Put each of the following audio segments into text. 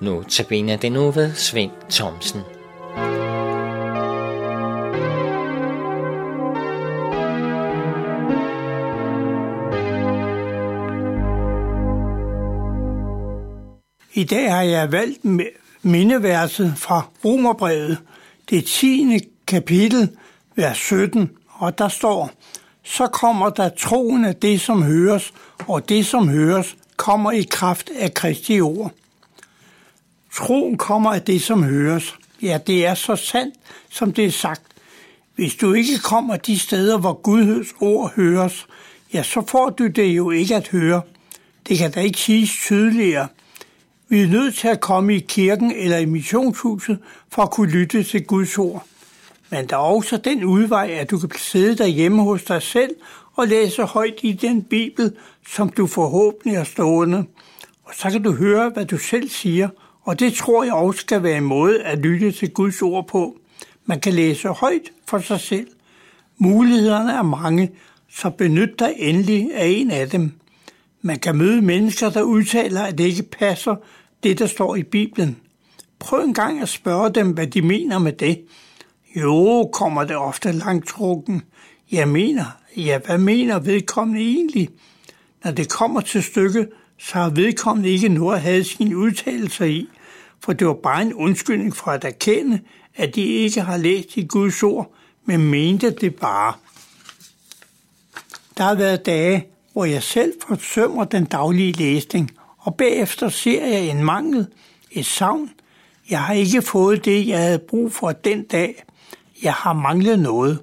Nu tabiner det nu ved Svend Thomsen. I dag har jeg valgt mindeverset fra Romerbrevet, det 10. kapitel, vers 17, og der står, så kommer der troen af det, som høres, og det, som høres, kommer i kraft af Kristi ord. Troen kommer af det, som høres. Ja, det er så sandt, som det er sagt. Hvis du ikke kommer de steder, hvor Guds ord høres, ja, så får du det jo ikke at høre. Det kan da ikke siges tydeligere. Vi er nødt til at komme i kirken eller i missionshuset for at kunne lytte til Guds ord. Men der er også den udvej, at du kan sidde derhjemme hos dig selv og læse højt i den bibel, som du forhåbentlig har stående. Og så kan du høre, hvad du selv siger, og det tror jeg også skal være en måde at lytte til Guds ord på. Man kan læse højt for sig selv. Mulighederne er mange, så benyt dig endelig af en af dem. Man kan møde mennesker, der udtaler, at det ikke passer, det der står i Bibelen. Prøv en gang at spørge dem, hvad de mener med det. Jo, kommer det ofte langt trukken. Jeg mener, ja, hvad mener vedkommende egentlig? Når det kommer til stykket, så har vedkommende ikke noget at have sine udtalelser i, for det var bare en undskyldning for at erkende, at de ikke har læst i Guds ord, men mente det bare. Der har været dage, hvor jeg selv forsømmer den daglige læsning, og bagefter ser jeg en mangel, et savn. Jeg har ikke fået det, jeg havde brug for den dag. Jeg har manglet noget.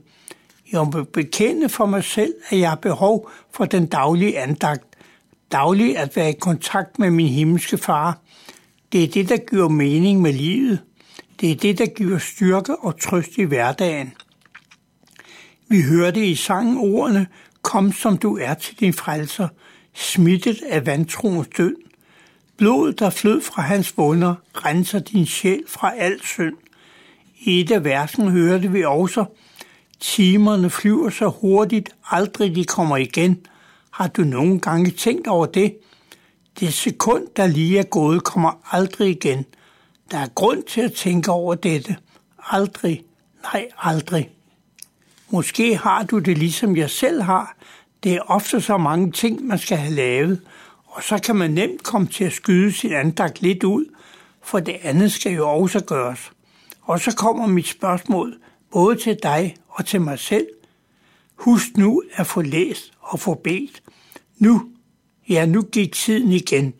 Jeg må bekende for mig selv, at jeg har behov for den daglige andagt. Dagligt at være i kontakt med min himmelske far. Det er det, der giver mening med livet. Det er det, der giver styrke og trøst i hverdagen. Vi hørte i sangen ordene, kom som du er til din frelser, smittet af vantroens død. Blodet, der flød fra hans vunder, renser din sjæl fra al synd. I et af versen hørte vi også, timerne flyver så hurtigt, aldrig de kommer igen. Har du nogle gange tænkt over det? Det sekund, der lige er gået, kommer aldrig igen. Der er grund til at tænke over dette. Aldrig, nej aldrig. Måske har du det ligesom jeg selv har. Det er ofte så mange ting, man skal have lavet, og så kan man nemt komme til at skyde sin andagt lidt ud, for det andet skal jo også gøres. Og så kommer mit spørgsmål både til dig og til mig selv. Husk nu at få læst og få bedt. Nu, ja nu gik tiden igen.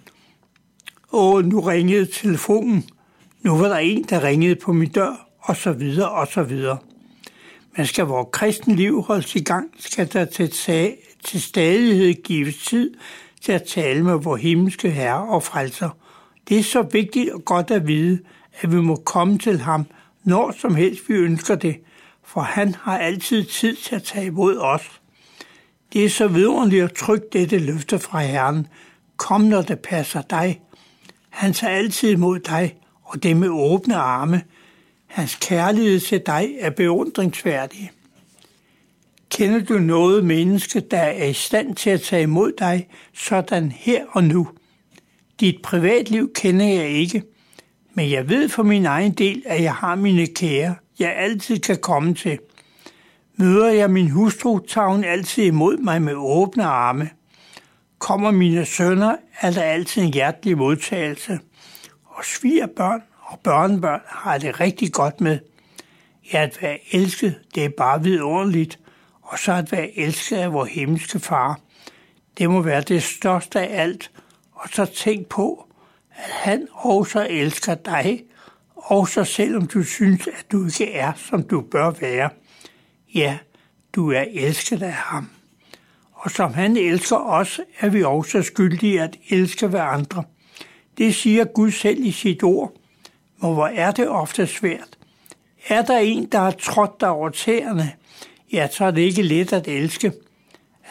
Og nu ringede telefonen. Nu var der en, der ringede på min dør, og så videre, og så videre. Man skal vores kristen liv holdes i gang, skal der til, til stadighed gives tid til at tale med vores himmelske Herre og frelser. Det er så vigtigt og godt at vide, at vi må komme til ham, når som helst vi ønsker det, for han har altid tid til at tage imod os. Det er så vidunderligt at trykke dette løfte fra Herren. Kom, når det passer dig. Han tager altid imod dig, og det med åbne arme. Hans kærlighed til dig er beundringsværdig. Kender du noget menneske, der er i stand til at tage imod dig, sådan her og nu? Dit privatliv kender jeg ikke, men jeg ved for min egen del, at jeg har mine kære, jeg altid kan komme til. Møder jeg min hustru, tager hun altid imod mig med åbne arme. Kommer mine sønner, er der altid en hjertelig modtagelse. Og svigerbørn og børnebørn har det rigtig godt med. Ja, at være elsket, det er bare vidunderligt. Og så at være elsket af vores himmelske far. Det må være det største af alt. Og så tænk på, at han også elsker dig, også selvom du synes, at du ikke er, som du bør være. Ja, du er elsket af ham. Og som han elsker os, er vi også skyldige at elske hverandre. Det siger Gud selv i sit ord. Men hvor er det ofte svært? Er der en, der har trådt dig over tæerne, ja, så er det ikke let at elske.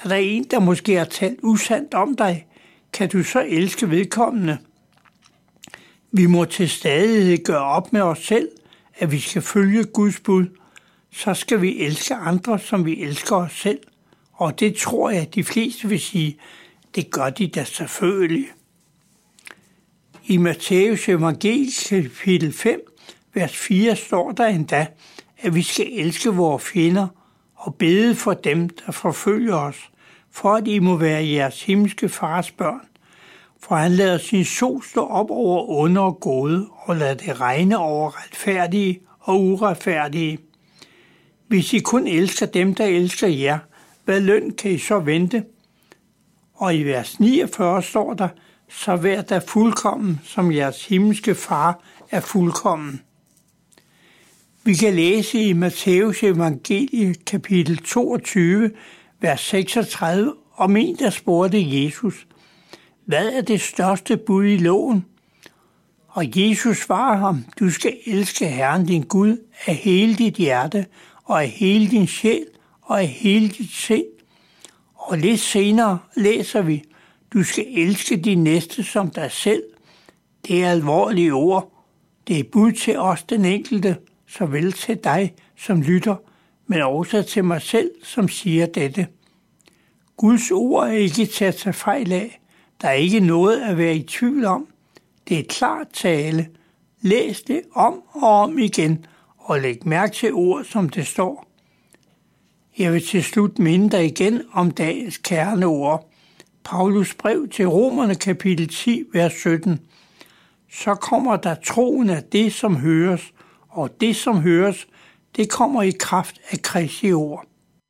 Er der en, der måske har talt usandt om dig, kan du så elske vedkommende? Vi må til stadighed gøre op med os selv, at vi skal følge Guds bud. Så skal vi elske andre, som vi elsker os selv. Og det tror jeg, at de fleste vil sige, det gør de da selvfølgelig. I Matthæus evangelie kapitel 5, vers 4 står der endda, at vi skal elske vores fjender og bede for dem, der forfølger os, for at I må være jeres himmelske fars børn. For han lader sin sol stå op over onde og gode, og lader det regne over retfærdige og uretfærdige. Hvis I kun elsker dem, der elsker jer, hvad løn kan I så vente? Og i vers 49 står der, så vær der fuldkommen, som jeres himmelske far er fuldkommen. Vi kan læse i Matteus evangelie kapitel 22, vers 36, om en, der spurgte Jesus, hvad er det største bud i loven? Og Jesus svarer ham, du skal elske Herren din Gud af hele dit hjerte, og af hele din sjæl, og af hele dit sind. Og lidt senere læser vi, du skal elske din næste som dig selv. Det er alvorlige ord. Det er bud til os den enkelte, såvel til dig som lytter, men også til mig selv, som siger dette. Guds ord er ikke til at tage fejl af. Der er ikke noget at være i tvivl om. Det er klart tale. Læs det om og om igen, og læg mærke til ord, som det står. Jeg vil til slut minde dig igen om dagens kerneord. Paulus brev til Romerne kapitel 10, vers 17. Så kommer der troen af det, som høres, og det, som høres, det kommer i kraft af Kristi ord.